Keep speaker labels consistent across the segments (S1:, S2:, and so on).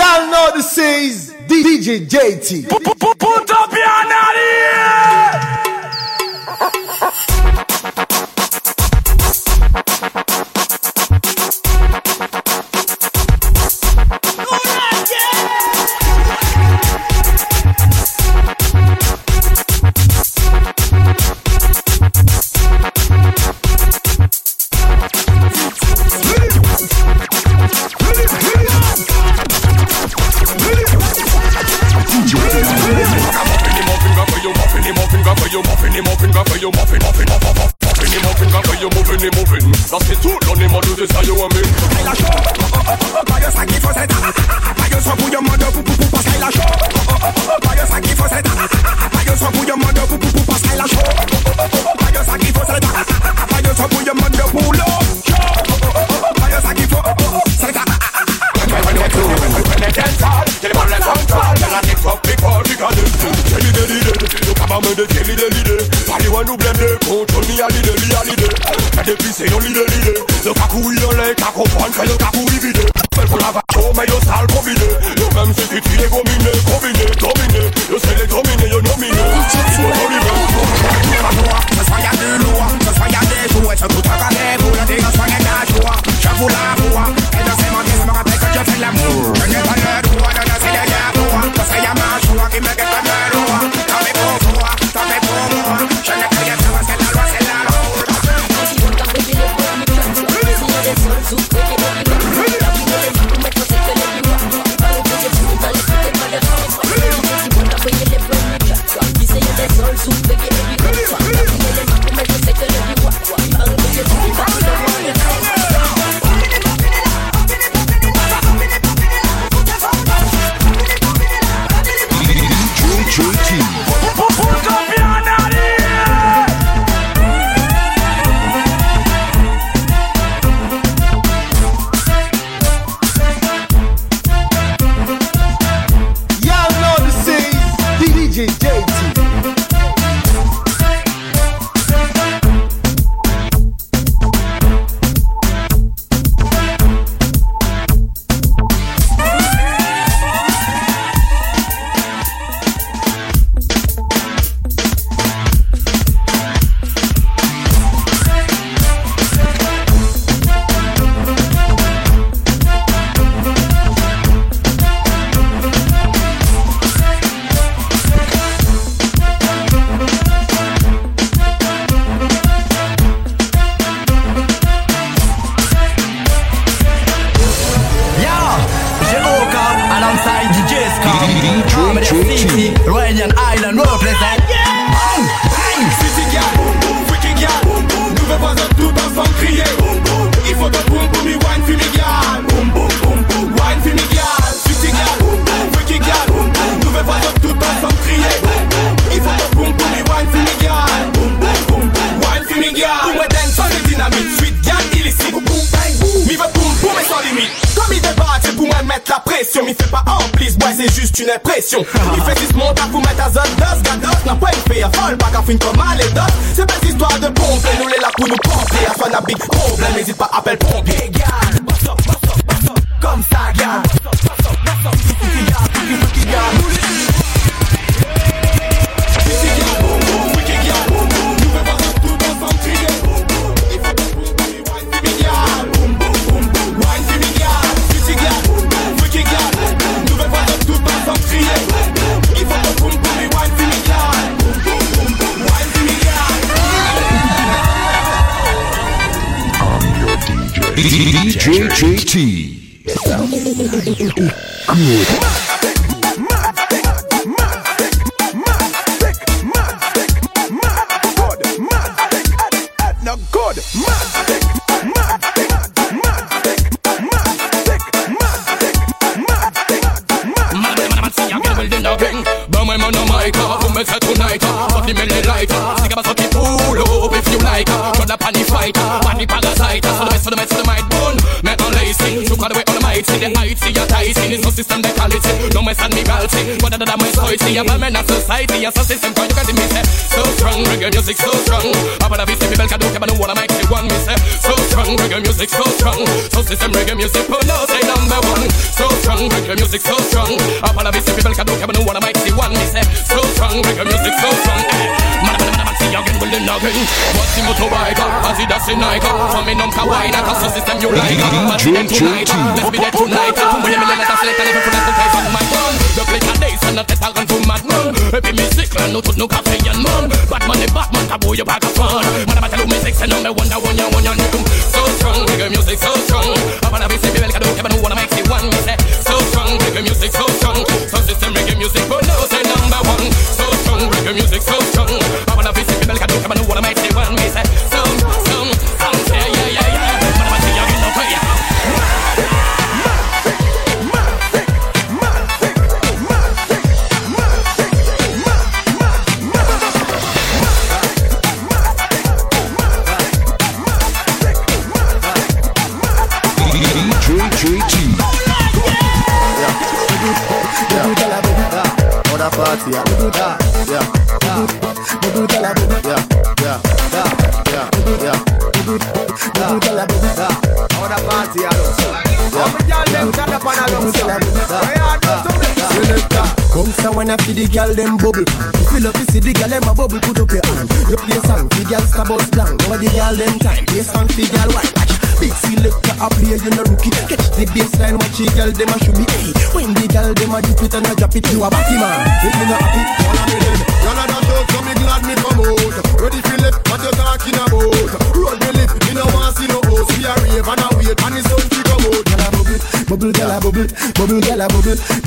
S1: Y'all know this says DJ JT.
S2: Put up your
S3: zoom, the
S4: All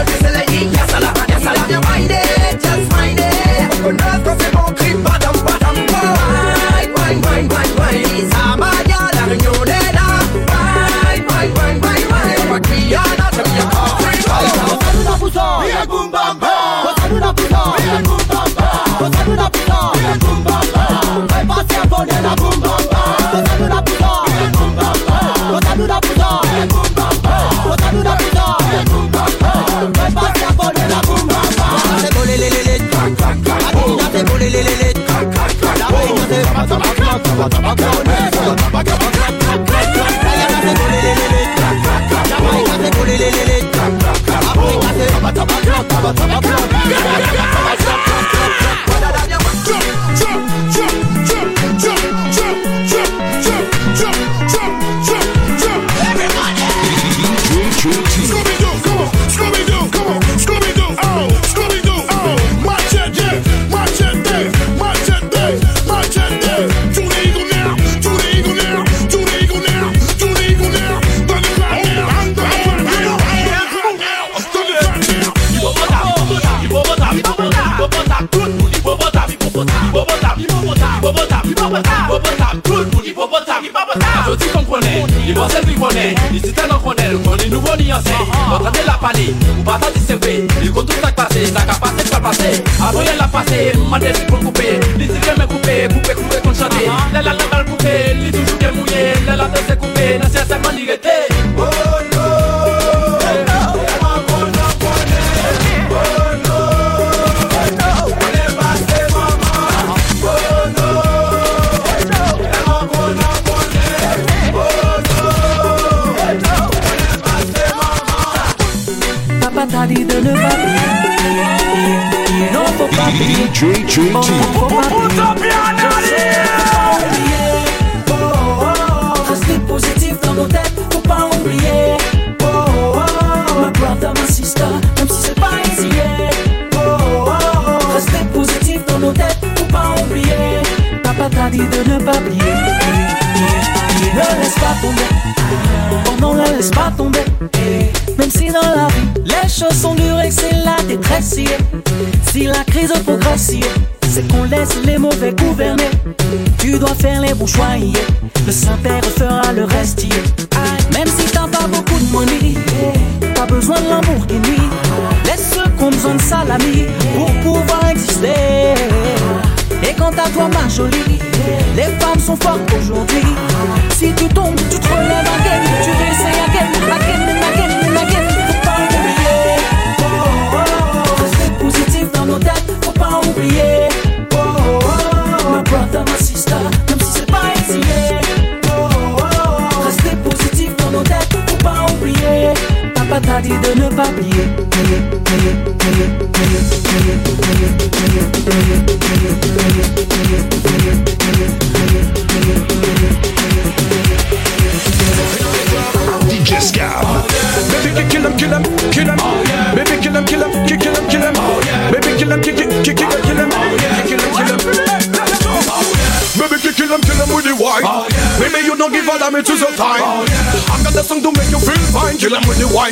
S5: Por eso le dije
S6: DJ
S7: Restez positif dans nos têtes, faut pas oublier. Oh, brother, sister, même si c'est pas easy. Oh. Restez positif dans nos têtes, faut pas oublier. Papa t'a dit de ne pas. Ne laisse pas tomber. Oh non, ne laisse pas tomber dans la les choses sont dures et c'est la détresse. Si la crise progresse, c'est qu'on laisse les mauvais gouverner. Tu dois faire les bons choix, le Saint-Père fera le reste. Même si t'as pas beaucoup de money, t'as besoin de nuit. Laisse ceux qui ont besoin de salami pour pouvoir exister. Et quant à toi, ma jolie, les femmes sont fortes aujourd'hui. Si tu tombes, tu te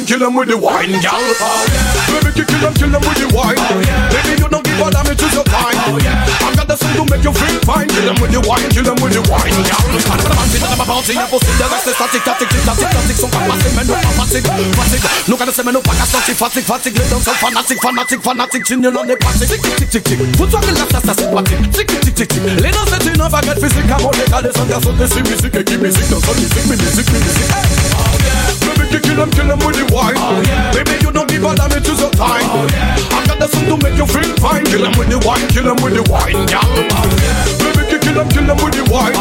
S8: kill him with the wine, gal. Baby, kill him, kill him with the wine. Baby, you don't give a damn, it is your you feel fine. Kill him with the wine, kill him with the wine, gal. And the man sitting on my bounty, impossible. The rest is static, static, static, static. Sont pas passés, mais non pas fatigue, fatigue. Nous quand c'est mais non pas qu'à sortir, fatigue, fatigue. Les danseurs fanatiques, fanatiques, fanatiques. Tu ne l'en es pas, tic, tic, tic, tic, tic. Pour toi que la ça, ça c'est pratique. Tic, tic, tic, tic. Les danses c'est une baguette physique. À mon égal, les sons garçons de ces musiques. Et qui musique, dans son musique, mais musique, mais musique. Baby, you kill them, kill them with the wine. Oh, yeah. Baby, you don't give a damn, it is your time. Oh, yeah. I got the song to make you feel fine. Kill them with the wine, kill them with the wine, gal. Baby, you kill them, kill them with the wine.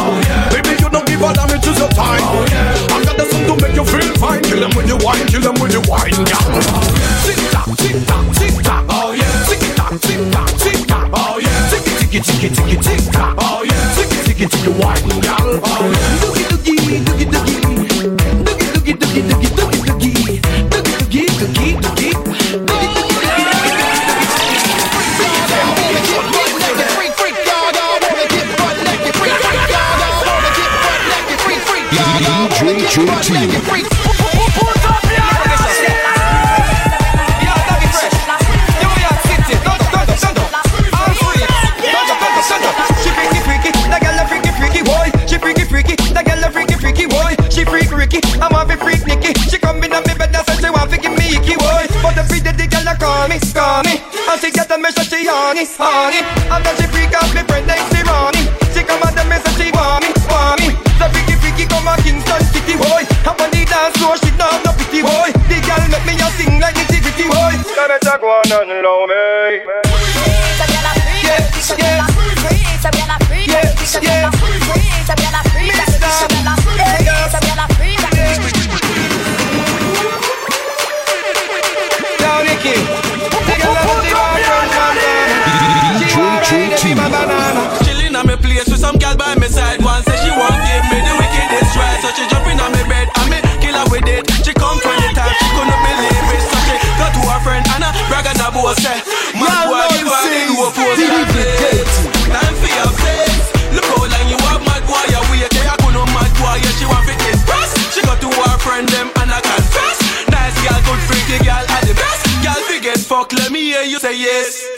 S8: Baby, you don't give a damn, it is your time. I got the song to make you feel fine. Kill them with the wine, kill them with the wine, gal. Tick tock, tick tock, tick tock, oh yeah. Tick tock, tick tock, tick tock, oh yeah. Ticky, ticky, ticky, ticky, tick tock, oh yeah. Ticky, ticky, ticky, wine, gal. Doogie, doogie,
S9: But every day the girl a call me, call me, and she get a me say she honey, honey. After she freak out me friend next to Ronnie. She come at the me say she want me, want me. The freaky freaky come a Kingston City boy. Up on the dance floor she know no pity boy. The girl make me a sing like nitty gritty boy. Let me talk one and love me. Yeah, yeah. Down
S10: some gal by my side. One say she won't give me the wickedest ride, so she jumping on me bed and me kill her with it. She come 20 times, she couldn't believe it, so she go to her friend and a brag and a say, "Man, boy, you are the do a pose like this. Time for your face. Look how long you have, mad boy, you wait. Yeah, I couldn't mad boy, yeah, she want fit this press. She go to her friend them and I confess. Nice girl, good freaky girl, are the best. Girl, as fuck, let me hear you say yes.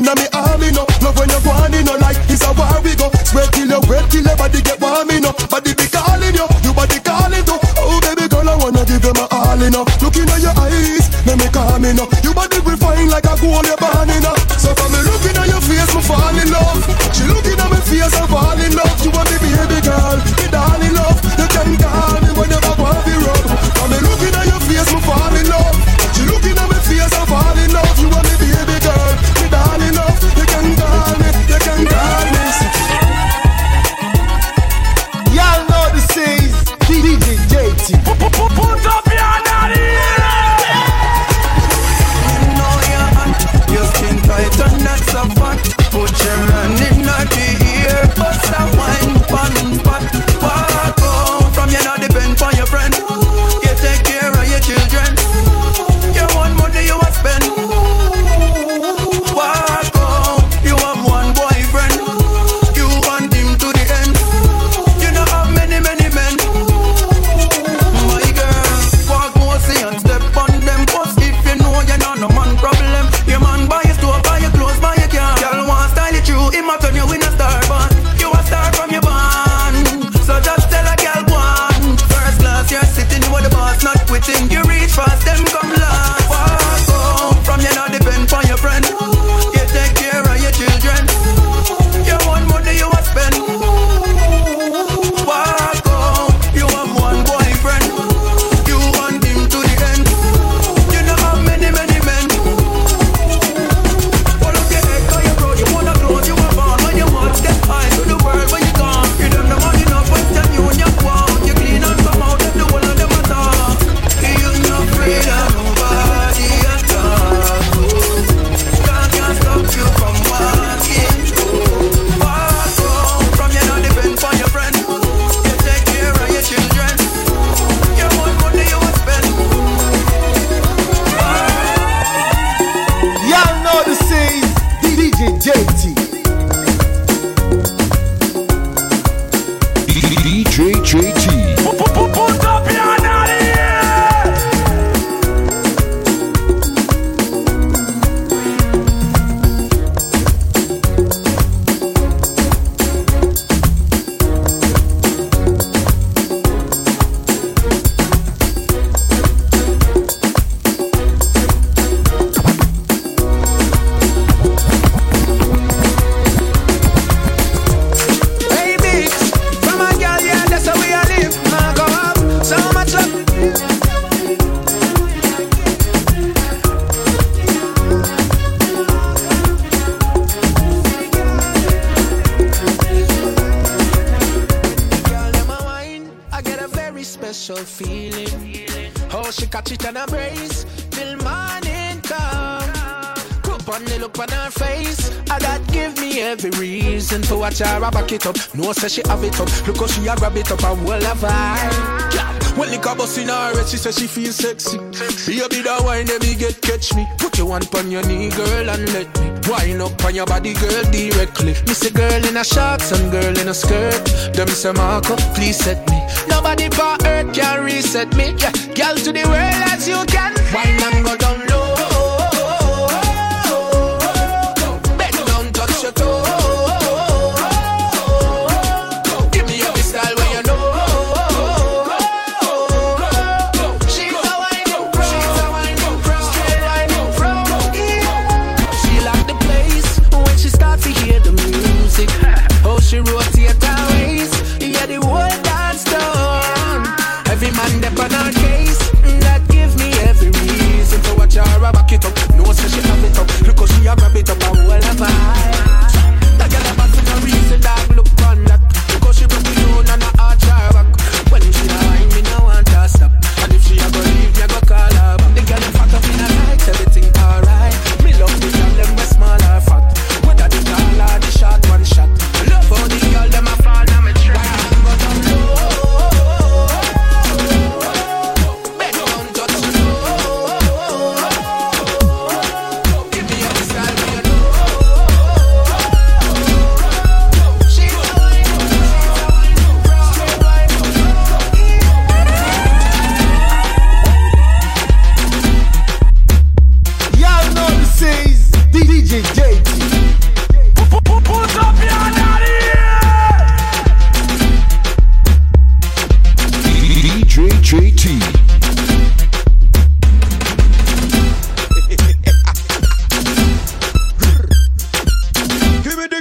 S11: banky you come in a me
S7: bust in her she
S12: say she feel sexy. Baby, that wine, let me get catch me. Put your hand on your knee, girl, and let me wind up on your body, girl, directly. Miss a girl in a shorts and girl in a skirt. Them say Marco, please set me. Nobody but earth can reset me. Yeah, girl to the world as you can. Wine and go down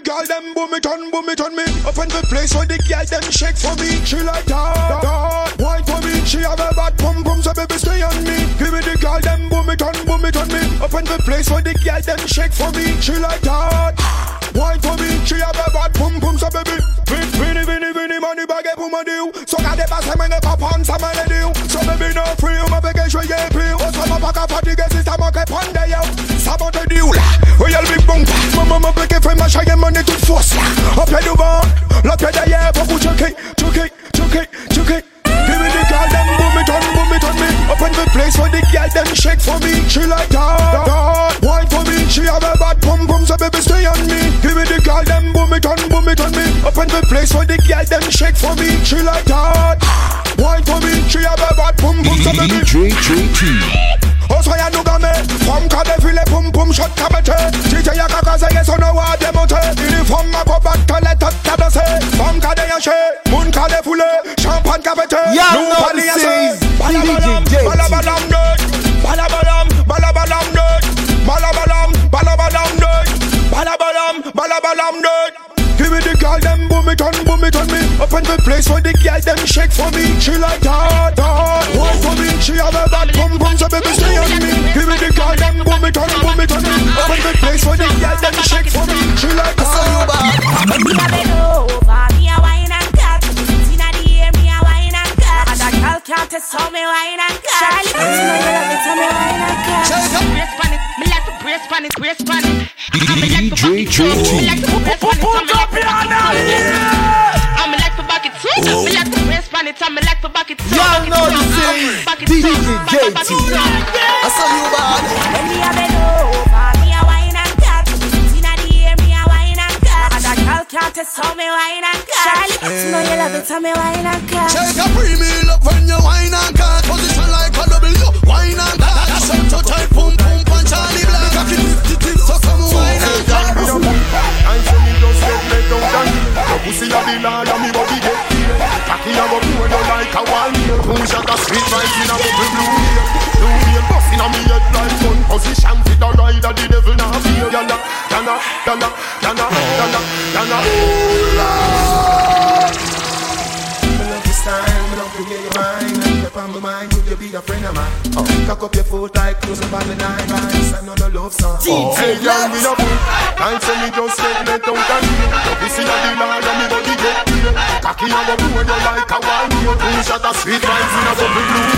S12: girl, them
S13: boom it on, boom it on me. Up in the place where the girl, them shake for me. She like that, that, wine for me. She have a bad pum pum, so baby stay on me. Give me the girl, them boom it on, boom it on me. Up in the place where the girl, them shake for me. She like that, wine for me. She have a bad pum pum, so baby. Vin, vini, vini, vini, money bag, pour mon deal. So got the bass, I'm gonna pop on some of the deal. So baby, no free, my vacation, yeah, pay. Oh, so my pack up for the gas, it's a up on the yo. Sabot the deal, royal big bump. Maman m'a bloqué, fait ma chaîne, money toute force. Up et devant, la pied derrière, beaucoup choqué, choqué, choqué, choqué. Give me the girl, them boom it on, boom it on me. Up in the place where the girl, them shake for me. She like that, that, wine for me. She have a bad pum pum, so baby stay on me. Give me the girl, them boom it on, boom it on me. Up in the place where the girl, them shake for me. She like that, wine for me. She have a bad pum pum, so baby.
S14: DJ JT
S13: soya nugame Fom ka defile pum pum shot kabete Chiche ya kakaze ye sono wa demote Uniform ma go back to let up tabase Fom ka de yashe, mun ka de fule Champagne kabete, nou pa de
S1: yase
S13: Balabalam, balabalam nerd Balabalam, balabalam nerd Balabalam, balabalam nerd Balabalam, balabalam nerd Give me the girl them boom it on, boom it on me. Open the place for the girl them shake for me. She like that them shake for me. She like. So you bad.
S15: Me a bend over, me a wine and cut. Inna the air, me a wine and cut. Girl can't test how me wine and cut. Charlie, you know you love it, how me wine and cut. Brace pon it, me like to brace pon it, brace pon it.
S14: DJ JT.
S2: Put up your daddy.
S15: I'm like to back it too. Me like to brace pon it, and me like to back it too.
S1: Y'all know this is DJ JT. I saw you bad.
S15: When me a bend girl can't test how me wine and cut. Charlie, you know you love it, how me wine and cut.
S8: Shake a pre-meal up when you wine and cut Position like a W, wine and cut That's up to tight, pum pum punch Charlie Black Cocky tip tip tip, so come wine and cut
S13: I say me just get let down and Your pussy a the lord and me body get killed Cocky a go blow you like a one year. Two shot a sweet vibes in a bubble blue year Blue year bust in a me head like gun Position fit a rider the devil now fear Yana, yana, yana, yana, yana, yana Ooh, Lord
S11: a friend of mine. Oh. Cock up your foot like cruising by the nine lines. I know the love song.
S13: Oh. Hey, young, me love it. Time say me just get let out and in. We see a dealer and me body get in. Cocky on the road, you like a wild meal. Two shot of sweet vibes in a double blue.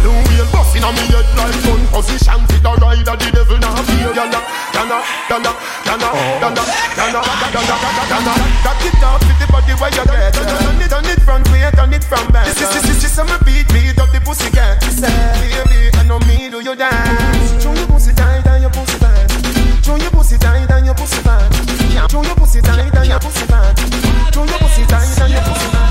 S13: Blue wheel busting in a me head like gun position. Fit the rider, the devil now feel. Yana, yana, yana, yana, yana, yana, yana, yana. Cock it down with the body where you get. Turn it, turn it from way, turn it from back. This is, this this this is, I'm a beat, beat
S16: up the pussy cat. Baby, I know me do your dance Show your pussy tight and your pussy fat Show your pussy tight and your pussy fat Show your pussy tight and your pussy fat Show your pussy tight and your pussy fat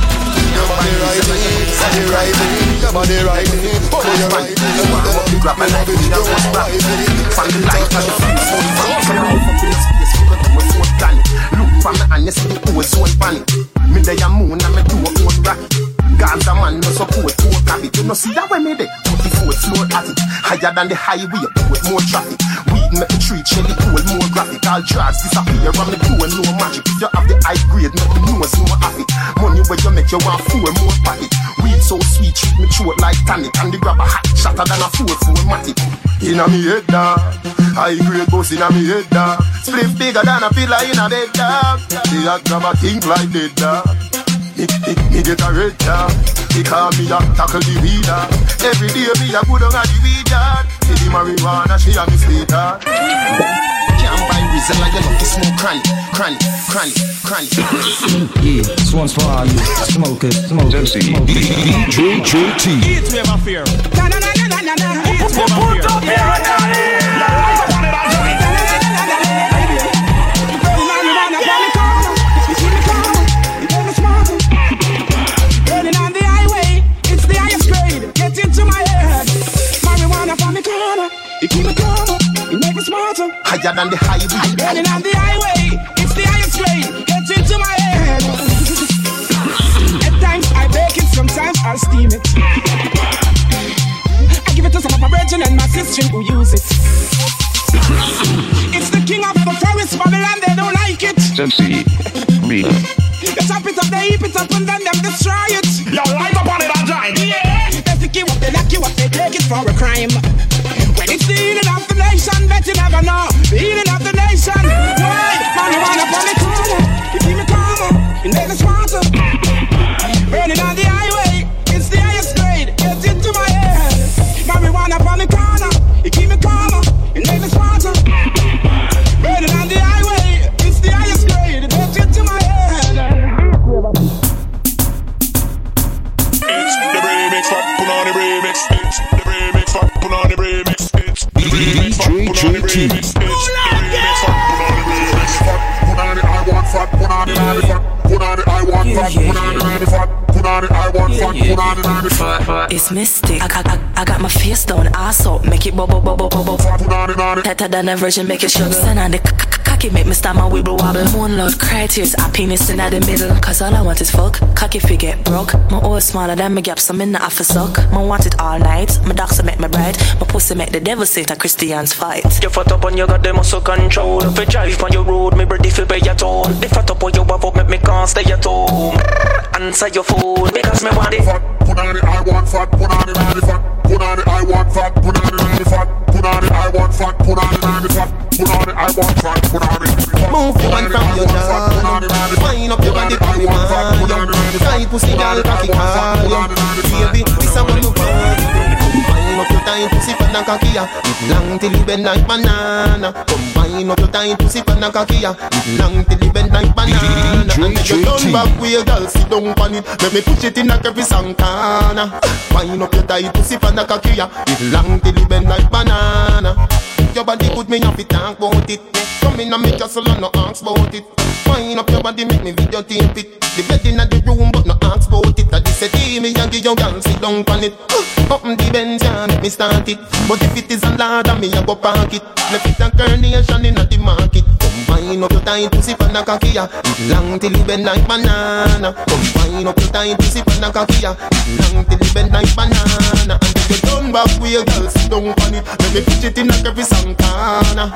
S16: to the light so you come from. Look for me and you see. Me day a moon and me do a old rock. God's a man, no support, poor habit. You know see that way me dey. Put the floor at it. Higher than the highway, put more traffic. Weed make the tree shelly cool, more graphic. All drugs disappear from the doing no magic. If you have the high grade, make the nose more happy. Money where you make you want four more pocket. Weed so sweet, treat me throat like tonic. And the grab a hot shatter than a four four matic. Inna me head dog, high grade boss inna me head dog. Split bigger than a pillar in a bed dog. The hot grab a think like dead dog. Me, me, me get a red dog. He call me a tackle the weeder. Every day me a put on a the weeder. See the marijuana, she a me sweeter. Can't buy Rizella, you love to smoke cranny, cranny, cranny, cranny.
S17: Yeah, this one's for all you smokers, smokers, smokers.
S14: DJ JT.
S5: Eat me my fear. Na na na na na na. Eat me my fear.
S18: Burning corner, it keep me calmer, it make me smarter.
S16: Higher than the highway.
S18: Burning on the highway, it's the highest grade. Get into my head. At times I bake it, sometimes I'll steam it. I give it to some of my brethren and my sister who use it. It's the king of the forest, Babylon, they don't like it.
S14: MC. Me.
S18: They chop it up, they heap it up, and then them destroy it.
S5: Yo, light up on it and join.
S18: Yeah. They pick you up, they lock you up, they take it for a crime. Nation, you never know. Healing of the nation.
S13: Remix, fuck, on the. It's the remix, fuck, put on the remix. Fuck, put on the I want fuck, put on the fuck, put on the I want fuck, put on the I fuck, put on the I want fuck, put on the I fuck.
S19: It's mystic. I, I, I, I got my face down, ass up, make it bubble, bubble, bubble. Tighter than a virgin, make it sugar. Send on the c- c- cocky, make me start my wibble wobble. One love, cry tears, I penis in the middle. Cause all I want is fuck. Cocky figure broke. My oil smaller than my gaps, I'm in the office suck. My want it all night. My doctor make me bright. My pussy make the devil sit a Christian's fight.
S20: You fat up on you got the muscle control. If you drive on your road, me ready for pay your toll. The fat up on you have up, make me can't stay at home. Answer your phone because me want it.
S13: Put on the I want fuck, put on the I fuck, put on the I want fuck, put on the I fuck, put on the I want fuck, put on the I fuck, put on the I want fuck, put on the
S16: Move your hand from your jaw Wind up your body for me man Tight pussy girl cocky hard Baby, this a what you want Wind up your tight pussy for the cocky ya Long till you bend like banana. Combine up your tight pussy for the cocky ya Long till you bend like banana. And if you turn back way girl sit down on it. Let me push it in like every corner Wind up your tight pussy for the cocky ya Long till you bend like banana Your body good me have to talk about it. Come in and make your and no ask about it. Wind up your body make me videotape it The bed in the room but no ask about it. I just say me and give your girl sit down on it. Up the bench and make me start it. But if it is a ladder me I go park it. Left it a carnation in the market. Combine up your tight pussy for the cocky ya Long till you bend like banana. Combine up your tight pussy for the cocky ya Long till you bend like banana. And if you turn back way girl sit down on it. Let me push it in like every corner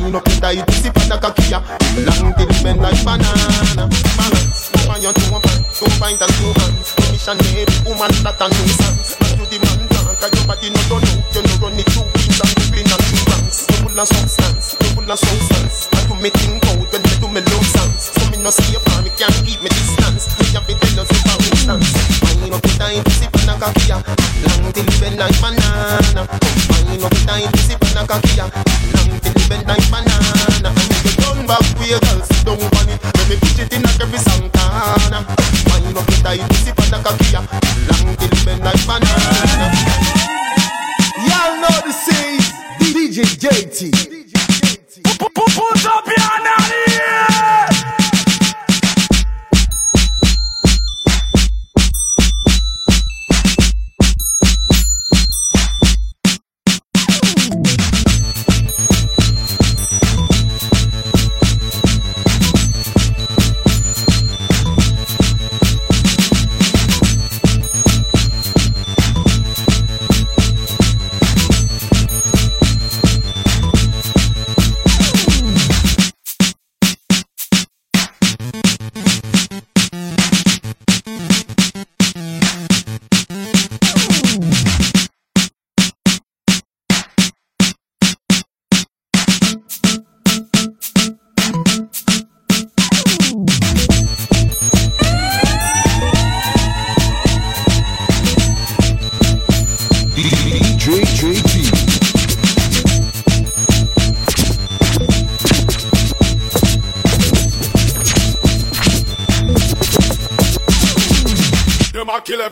S16: Wind up your tight pussy for the ya Long till you bend like banana. Balance, on your two hand Two pint and two hands Mission made, woman that a nuisance Not to the man down Cause your body no done out You no run it two wings and two clean and two ranks You full of substance, you full of substance. And you me think out when you do me love songs So me no see you for me can't keep me distance Me have to tell you see for instance Wind up your time, sip on a cocky Long till you bend like banana. Wind up your time, sip on a cocky Long till you bend like banana. And if you turn back way girl sit down on it. Let me push it in like every song corner. Wind up your time, sip on a cocky Long till you bend like banana.
S1: Y'all know the is DJ JT.
S2: Put up your hand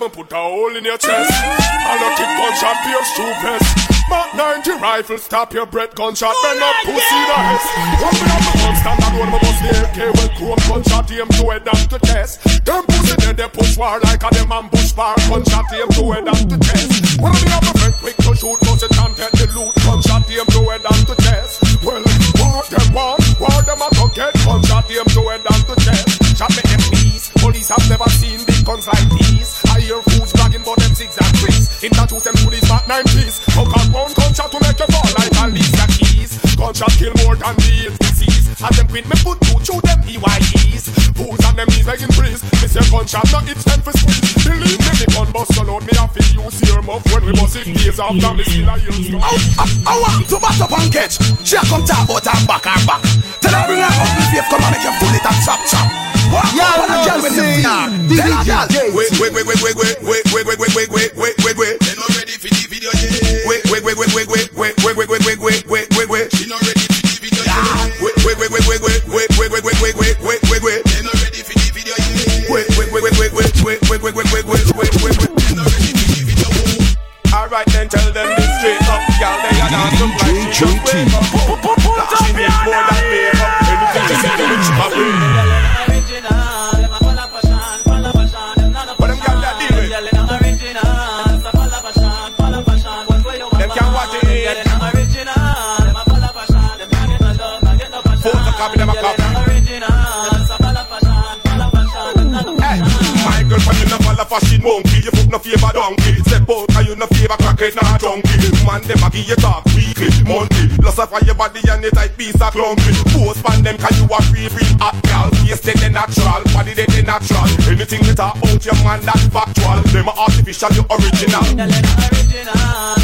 S2: out here.
S8: Them a put a hole in your chest. And a kick gunshot pierce through vest. Mark 90 rifle, stop your breath, gunshot, bend oh up pussy the. One me up the gun stand and one me bust the AK when chrome gunshot aim to head and down to chest. Them then they push war like a them ambush bar, gunshot aim to head and to chest. One me up the friend quick to shoot, cause it can't get the loot, gunshot aim to head and to chest. Well, war them war, war them a to get, gunshot aim to head and to chest. Shot me MPs, police have never seen big guns like these. I hear fools bragging about them zigzag trees. Introduce them to these back 90s. Fuck one gunshot to make you fall like a Keys. Gunshot kill more than the disease. As them quit me put two through them EYEs. Fools on them knees begging praise. Me say gunshot not it's time for squeeze. Believe me, me gun bust alone. Me have to use your muff when we bust it days after me still a use gun.
S5: I want to bat up and catch. She a come talk about her back, her back. Tell her bring her up, the faith come and make you pull it and chop chop.
S1: Y'all
S5: What a
S1: know
S5: girl when you
S1: say
S5: talk. Tell her girl.
S1: Wait,
S5: wait, wait, wait, wait, wait, wait, wait, wait, wait, wait, wait, wait, wait. They not ready for the video yet. Wait, wait, wait, wait, wait, wait, wait, wait,
S8: JT. Fashion monkey. You foot no favor donkey. Step out and you no favor crackhead nah junkie Man them a give you talk weekly, monthly Loss of your body and it like piece of clumpy Post pan them cause you a free free hot girl Face they the natural, body they the natural. Anything you talk about your man that's factual. Them a artificial, you original. Watch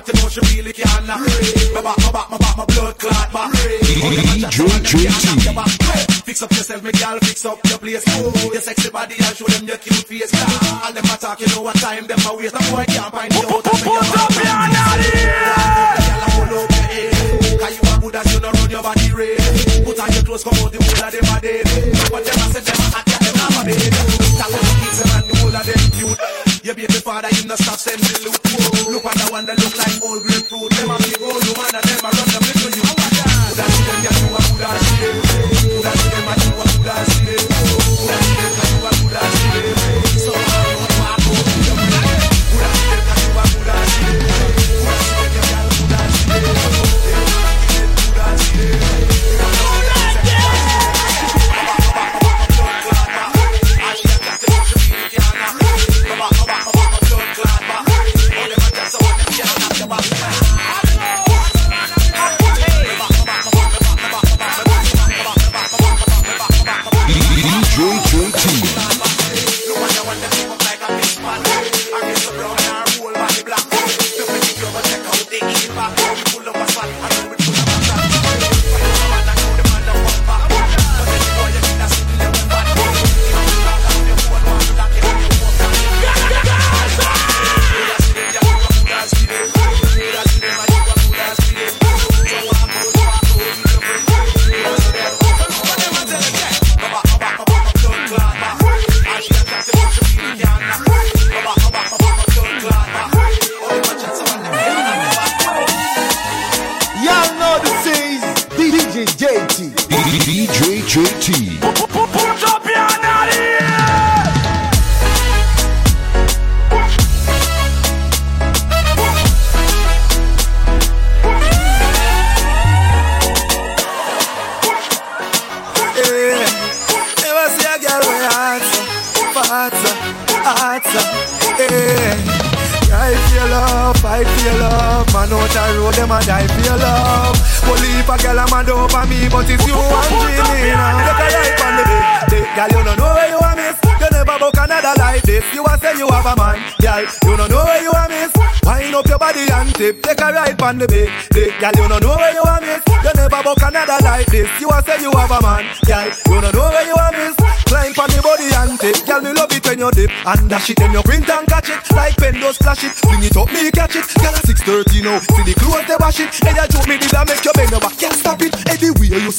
S8: And
S5: she a chat, you know she really can't. My back, my back, my back, my blood clot back.
S14: DJ JT.
S5: Fix up yourself, me girl, fix up your place. Your sexy body, I'll show them your cute face. All them attack, you know what time them a waste. The boy can't find you out. Put up your Cause you a good as you know run your body red. Put on your clothes, come out the whole of them a dead. But them a say them a hot, yeah, them a bed. Talk on the kids them and the whole of them cute. Your baby father, you no stop sending loot. Look at the one that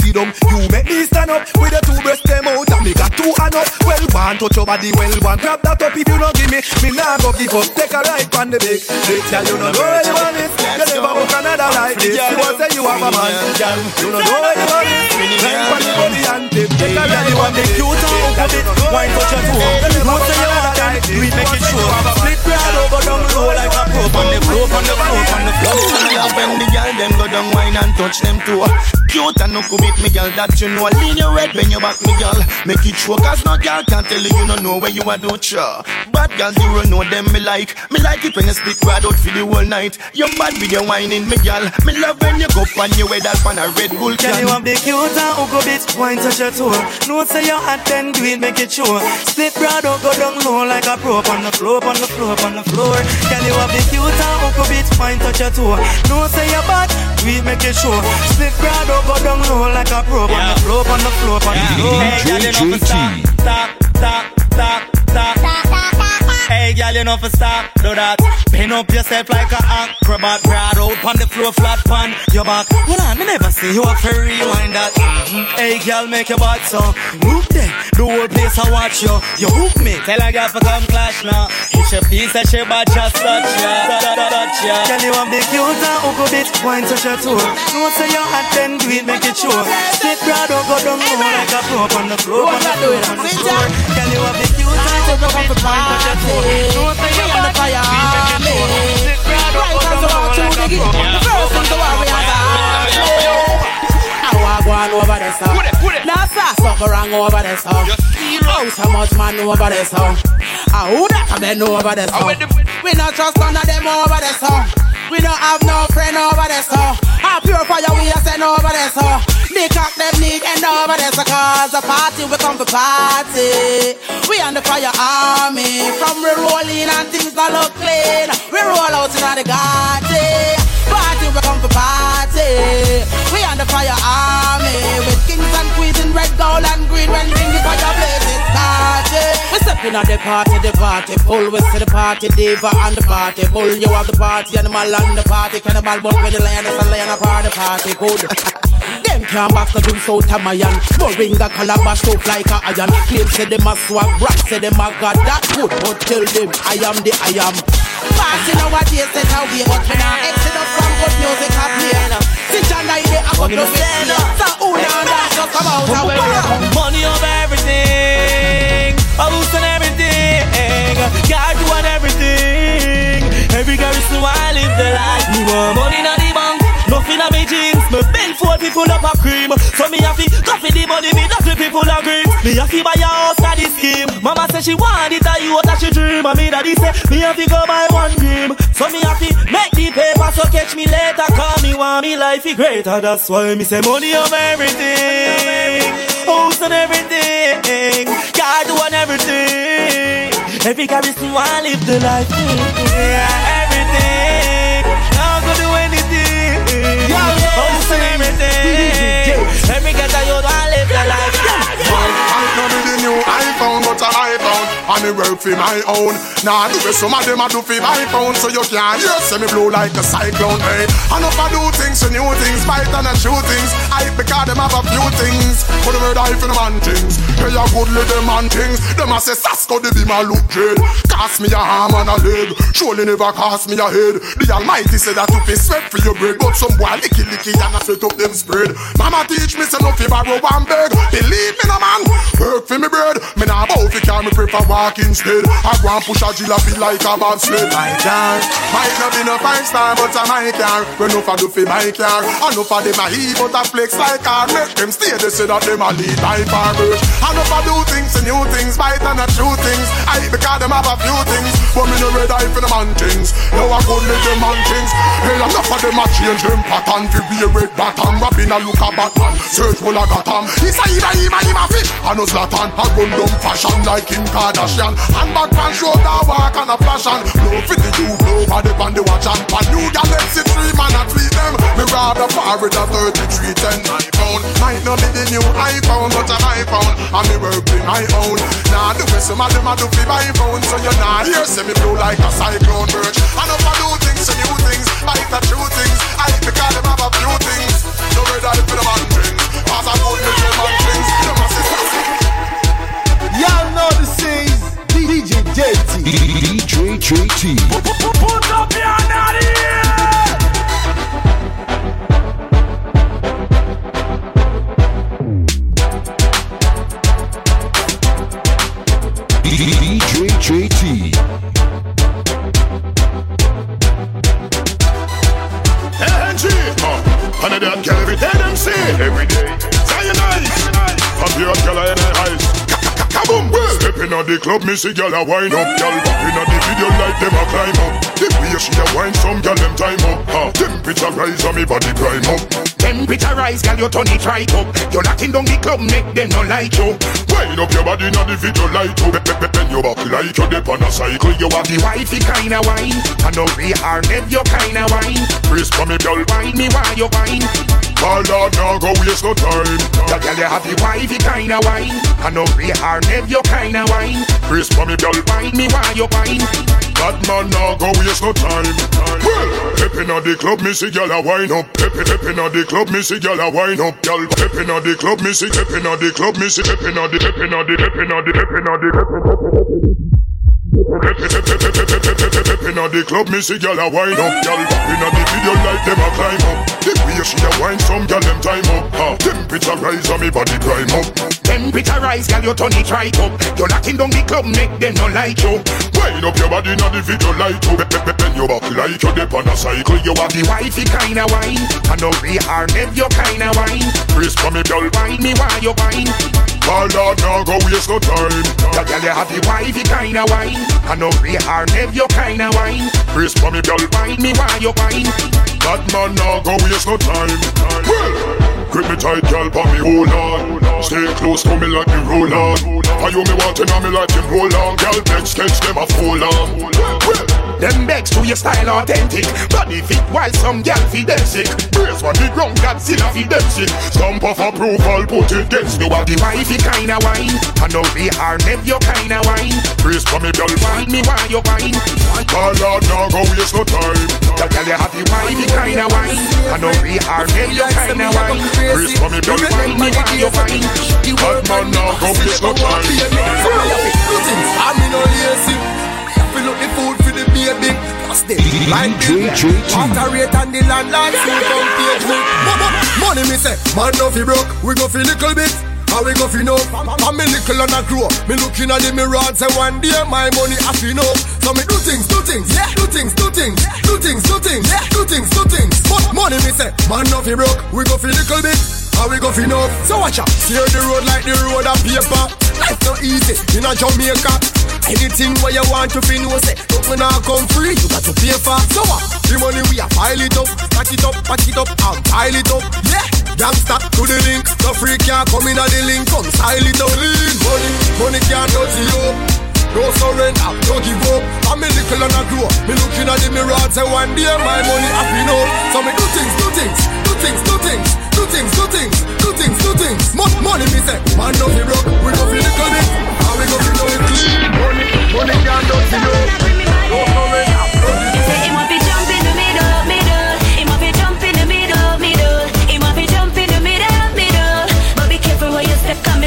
S5: See them, you
S9: make me stand up with the two breasts them out and me got two hand up. Well, one touch your body, well, one grab that up if you don't give me. Me nah go give up. Take a ride on the big. Big girl, you don't know want it. You never book another like this. You want say you have a man, girl. You don't know you want it. On the body and tip. Take a ride on the
S21: cute and a. Wine touch your toe. You say you want that, do it, make it show. Split broad over down low like a probe on the floor, on the floor, on the floor.
S22: When the girl them go down wine and touch them too. Cute and no commit me girl that you know. Lean your red when you back me girl. Make it show cause no girl can't tell you you don't know where you are don't show. Bad girl you know them me like. Me like it when you split broad out for the whole night. You bad with your whining me girl. Me love when you go on your head up on a Red Bull
S21: can. Can you have the cute and hook a bit, wine touch your toe. No say you hot then do it, make it show. Split broad out, go down low like a probe on the floor, on the floor, on the floor. Can you have the cute and hook a bit, wine touch your toe. No say you bad, do it, make it show. Split broad out, go down low like a probe on the floor, on the floor, on the floor.
S22: Hey, Hey, girl, you know for stop, do that. Pin up yourself like a acrobat, broad out on the floor, flat pan your back. Hold on, me never see you up for rewind that. Mm-hmm. Hey, girl, make your butt so move there. The whole place I watch you, you hook me. Tell a girl to come clash now. Hit your piece that she bad just touch ya, touch ya.
S21: Girl, you want big cute and hook a bit, wine touch your toe. No say you hot, then do it, make it show. Broad out, go down low like a probe on the floor, on the floor, on the you want big cute and hook a bit, wine touch your toe. The the the first worry about. I walk one over the sun. The sun. So much man over the sun. Ah, that can bend over the sun? We not trust none of them over the sun. We don't have no friend over there, so I pure fire we are send over there, so They cock them need end over there, so Cause the party. We come for party. We on the fire army. From we rolling and things not look clean. We roll out in the garden. Party we come for party. We on the fire army. With kings and queens in red, gold and green. When bring the fire blazes started We stepping at the party, the party full. See the party diva and the party bull. You have the party animal and the party Cannibal. But with the lion, it's a lion a party party good can't box the drinks out of my hand Moringa calabash soap like a iron. Claim say them a swag, rap say them a god. That good, but tell them I am the I am. Party nowadays set how we But we not exit up from good music I play Since I know they a couple of it So who now that just come out of Money over everything. A boost on everything. God do on everything. Every girl is why I live the life. Me want money in the bank. Nothing on me jeans Me bend for people up a cream. So me have to coffee the money Me not people a green Me have to buy a house for the scheme. Mama say she want it I you what she dream. And me daddy say Me have to go buy one dream. So me have to make the paper So catch me later. Call me want me life is greater. That's why me say money over everything. House and everything. God on everything. Every garrison want live the life. Yeah, Everything. Now go do anything. House and everything Every ghetto you want live the life
S8: I know me the new iPhone, but I iPhone And me work for my own. Nah, do it some of them I do for my phone So you can't hear See me blow like a cyclone, hey. And if I do things, so new things Fight and I shoot things. I because them have a few things. But the word I the man things. Hey, a good little man things. Them a say Sasko, the be my look dread Cost me a arm and a leg. Surely never cost me a head. The Almighty said that to be sweat for your bread But some boy licky licky and I set up them spread. Mama teach me say no fi borrow one beg. Believe me no man Work for me bread Me nah bow fi car me prefer walk instead. I go and push a drill feel like a bobsled. My car might not be no five star, but I my car. When no for do fi my car, and no for them a heat, but a flex like car. Make them stay, they say that them a lead by far birch. And no for do things and new things, bite and a true things. I because them have a few things, but me no red eye for the man things. Now I go make them man things. Hey, enough of them a change them pattern fi be a red bottom. Rapping a look a Batman, search full of Gotham. It's a him a him a him a fit, and no Zlatan. A run down fashion like Kim Kardashian. And back shoulder walk and a flash and blow for the you blow for the band the watch and pan new galaxy three man a tweet them. Me rather forward a 33 10 iPhone. Might not be the new iPhone, but a iPhone. And me work with my own. Nah, the way some of them a do fi my phone, so you nah hear say me blow like a cyclone birch. And if I do things, so new things, bite the true things. I because them have a few things. No red eye for the man
S1: DJ JT.
S6: Put up your.
S14: DJ JT.
S8: And I don't every day them see. Every day. Say nice. Up your color and ice. Kaboom! Step in the club, me see gyal a wine up, gyal pop in the video like them a climb up. The way she a wine, some gyal them time up. Uh, temperature rise and me body prime up.
S23: Temperature rise, girl, you turn it right up. You locking down the club, make them not like you.
S8: Wind up your body in the video light oh. up. Be- Bend your back like you dip on a cycle. You have
S23: The wifey kinda wine, and no re nev you kinda wine.
S8: Crisp for me, gyal.
S23: Wine me while you wine.
S8: Call out now, go waste no time.
S23: The girl you have the wifey kinda wine, and no re nev you kinda wine.
S8: Crisp for me, gyal.
S23: Wine me while you wine.
S8: Bad man now go waste no time. Well, pep inna the club, me see gyal a wine up. Pep pep inna the club, me see gyal a wine up. Gyal pep inna the club, me see pep inna the club, me see pep inna the pep inna the pep inna the pep inna the pep inna the pep inna the pep inna the club, me see gyal a wine up. Gyal inna the video like them a climb up. The way she a wine, some gyal them time up. Ha, temperature rise and me body prime up.
S23: Temperature rise, girl, you turn it right up. You locking down the club, make them no like you.
S8: Wind up your body inna the video light up. Pep pep pep bend your back like you dip on a cycle. You have
S23: The wifey kinda wine, and no re nev you kinda wine.
S8: Crisp for me, gyal.
S23: Wine me while you wine.
S8: Call out now, go oh, waste no time.
S23: The girl you have the wifey kinda wine, and no re nev you kinda wine.
S8: Crisp for me, gyal.
S23: Wine me while you wine.
S8: Bad man now go oh, waste no time. Well, grip me tight, girl, pa me hold on. Stay close to me like me roll on. Are you me wanting on me like him roll on? Girl, next sketch them a fall on.
S23: Them begs to your style authentic Body fit while some gal fi them sick
S8: brace on the ground, Godzilla fi them sick. Stamp of approval, put it against
S23: You are the wifey kinda wine And no be her nev you kinda wine
S8: Brace for me, girl.
S23: Wine me while you wine
S8: Call out now, go waste no time.
S23: Your tell you have you wine, the kind of wine. I know we are men, your kind of wine.
S8: Chris for me, don't
S23: find me, why you find?
S8: But man, now go bitch, no time.
S24: I'm in a lazy. Fill up the food for the baby.
S14: That's
S24: the line. And the landlord. Money me say, man, no fi broke. We go fi little bit. How we go fi know? I'm me little and I grow. Me looking at the mirror and say one day my money I fi know. So me do things, do things, yeah, do things, do things, do things, do things, yeah, do things, do things. But money me say, man no fi broke, we go fi little bit. How we go fi know? So watch out, steer the road like the road of paper. Life no easy in a Jamaica. Anything where you want to fi know say, nothing not come free. You got to pay for. So what? The money we a pile it up, pack it up, pack it up, and pile it up. Yeah, gangsta to the link. No free can't come in at the link. Come style it out, lean. Money, money can't touch you. No surrender, no give up. I'm a little and I grow. Me looking at the mirror say one day my money happy no. So me do things, do things, do things, do things, do things, do things, do things, do things. Mo- money me say, man no fi broke, we go fi little bit, and we go know it clean. Money, money can't touch you. No surrender,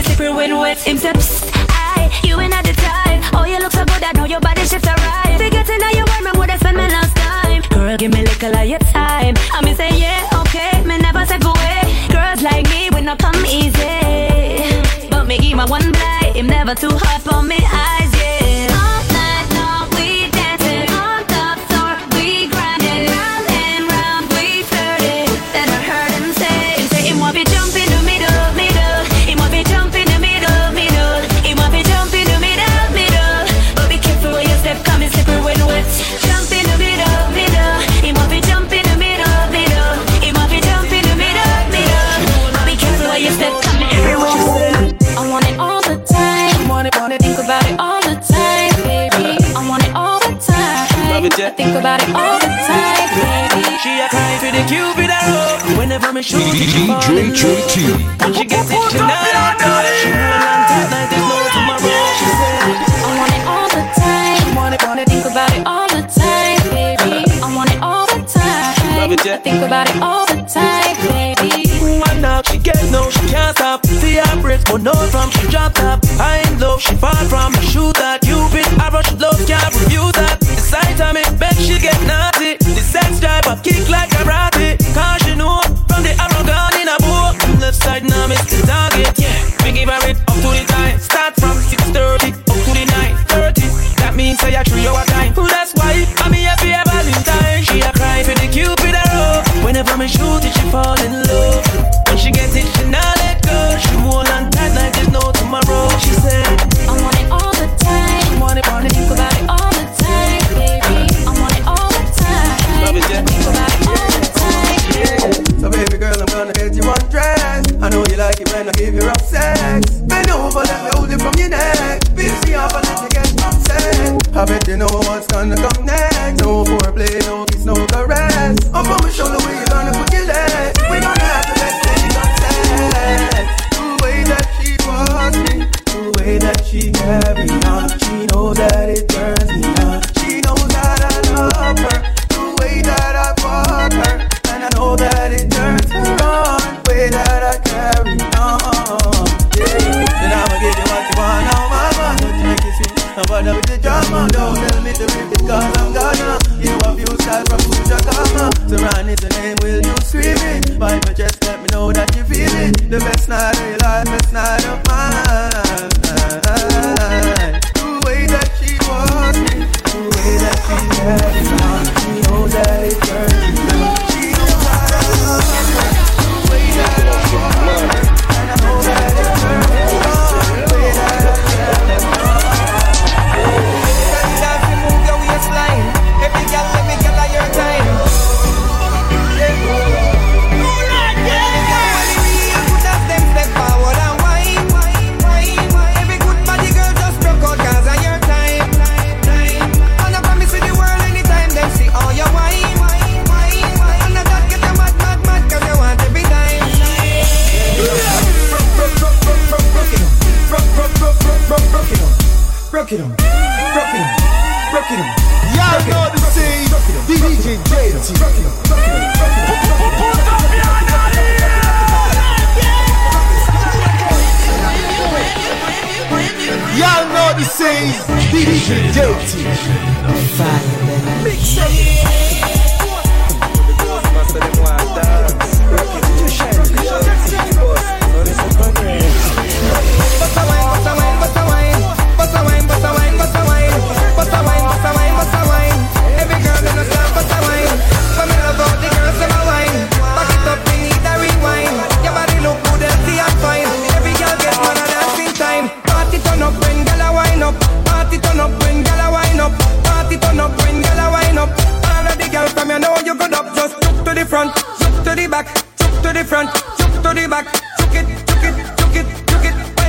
S25: slippery when wet. Him say, Psst, I, you ain't at the time. Oh, you look so good, I know your body shifts arrive. To get in your way, me woulda spend my last time. Girl, give me a little of your time. I me say, yeah, okay, me never step away. Girls like me, we not come easy. But me give my one blind, him never too hot for me eyes, yeah. think about it all the time, baby.
S11: She a cry for the cupid arrow. Whenever me shoot, she fall in love. When she gets it, she know that she hold on like there's no tomorrow. She said,
S25: I want it all the time. Want it, want it, think about it all the time, baby. I want it all the time. I think about it all the time, baby.
S11: She gets no, she can't stop. See her breaks, but no from she drop top. I ain't low, she far from. kick like it to me
S9: because I'm Ghana. You a few shots from Kuja Kama. Saran is the name, will you scream it? Bite my chest, let me know that you feel it. The best night of your life, best night of mine.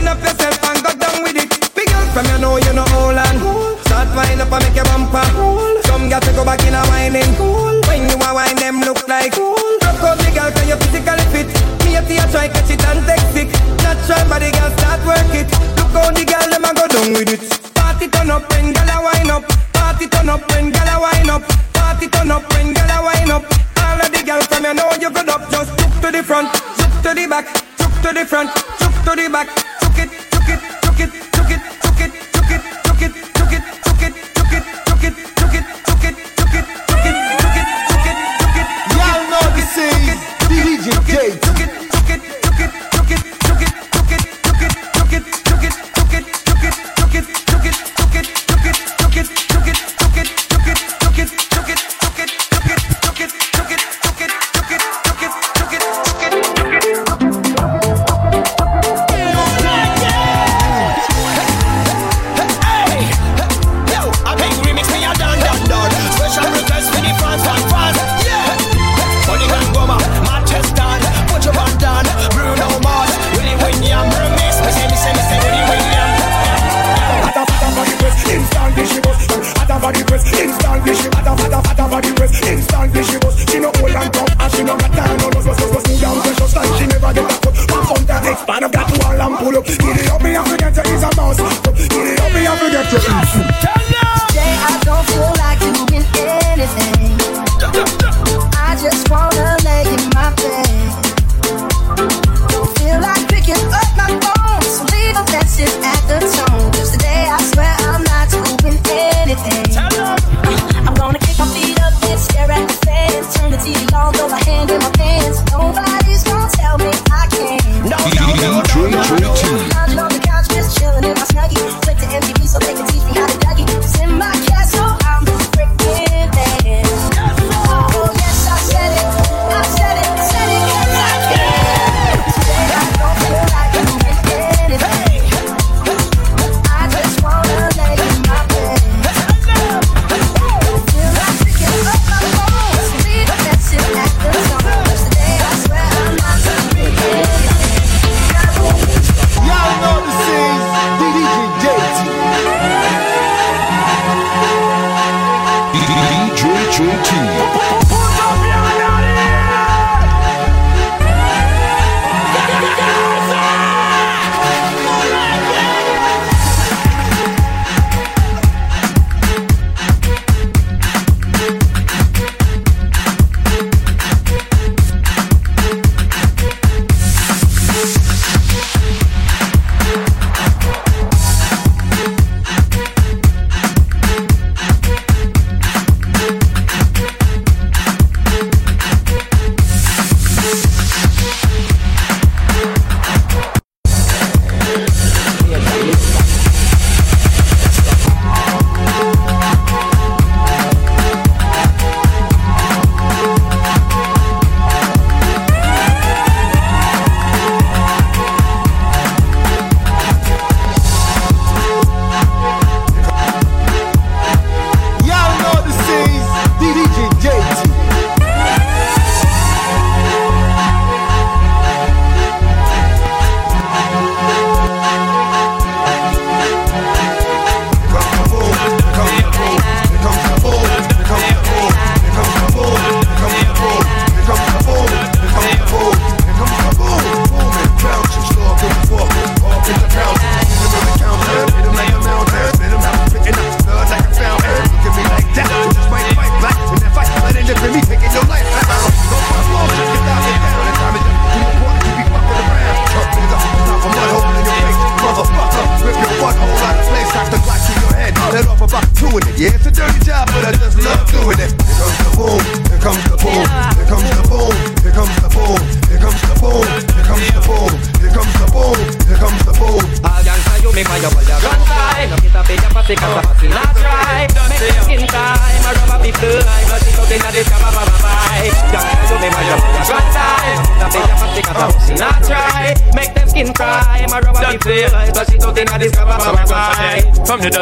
S1: Stand up yourself and go down with it. Big girl from you know you know all and cool. Start wine up and make your bumper cool. Some girls go back in a whining cool. When you a wine, them look like cool. Rock out the girl 'cause you physically fit. Me a see a try catch it and take sick. Natural body girl start work it. Look how the girl them a go down with it. Party turn up when girl a wine up. Party turn up when girl a wine up. Party turn up when girl a wine up. All of the girls from you know you good up. Just look to the front, look to the back, look to the front, look to the back.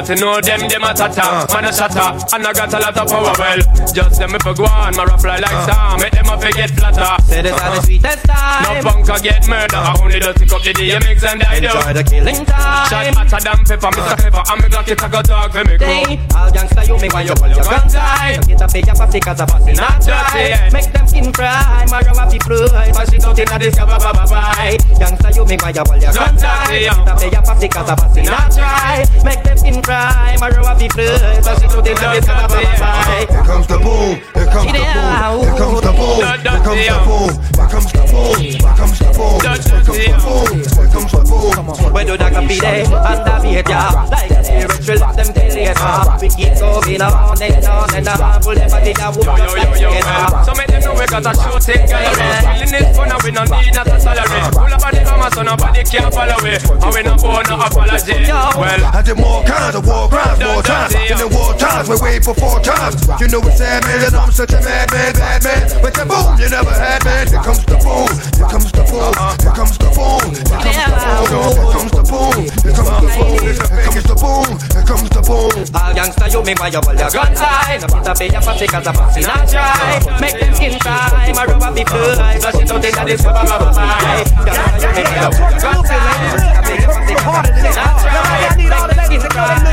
S13: From the know them, them a tata Man a shatter, and I got a lot of power well. Just them if I go on, my fly like uh-huh. star Make them a forget flatter.
S26: Say this are the uh-huh. sweetest time.
S13: No bunker get murder I only dirty cup the DMX and I do
S26: Enjoy the killing time.
S13: Shot hotter than pepper, Mr. And me Glock it a go dog for me
S26: Day, all gangsta you make my your body run tight. No get a big up a sick as a pussy not try Make them skin cry My rubber be fly Blood it out inna this shabba baba bye. Gangsta you make my your body run tight No get a big up a sick as a pussy not try Make them skin cry My rubber be fly Blood it out inna this shabba baba bye
S24: Here comes the boom, here comes the boom, here comes the boom, here comes the boom, here comes the boom, here comes the boom, here comes the boom, here comes the boom.
S26: Where do that be there? Under me ya Like the lyrics will let them tell you uh, We keep going on and on and on Pull them body down
S13: Yo, yo, yo, yo, man. So make them know we got a shooting gallery. Feeling this fun and we no need not a salary. Pull up on the hammer so nobody can follow it. And we no owe no apology. Well,
S24: I did more kinds of war crimes, more times. In the war times, we wait for four times. You know it's sad, man, and I'm such a mad man, bad man. But the boom, you never had, man. Here comes the boom, here comes the boom, here comes the boom, here comes the boom, here comes the boom, here comes the boom, here comes the boom, here comes the boom.
S26: All gangsta you make my your gun tight No put a pay up a sick as a pussy not try Make them skin cry My rubber be fly Flush it out inna this rubber rubber bye Gangsta you make my your ball gun tight No put a pay up a sick as a pussy not try Make them skin cry My rubber be fly Flush it out inna this rubber bye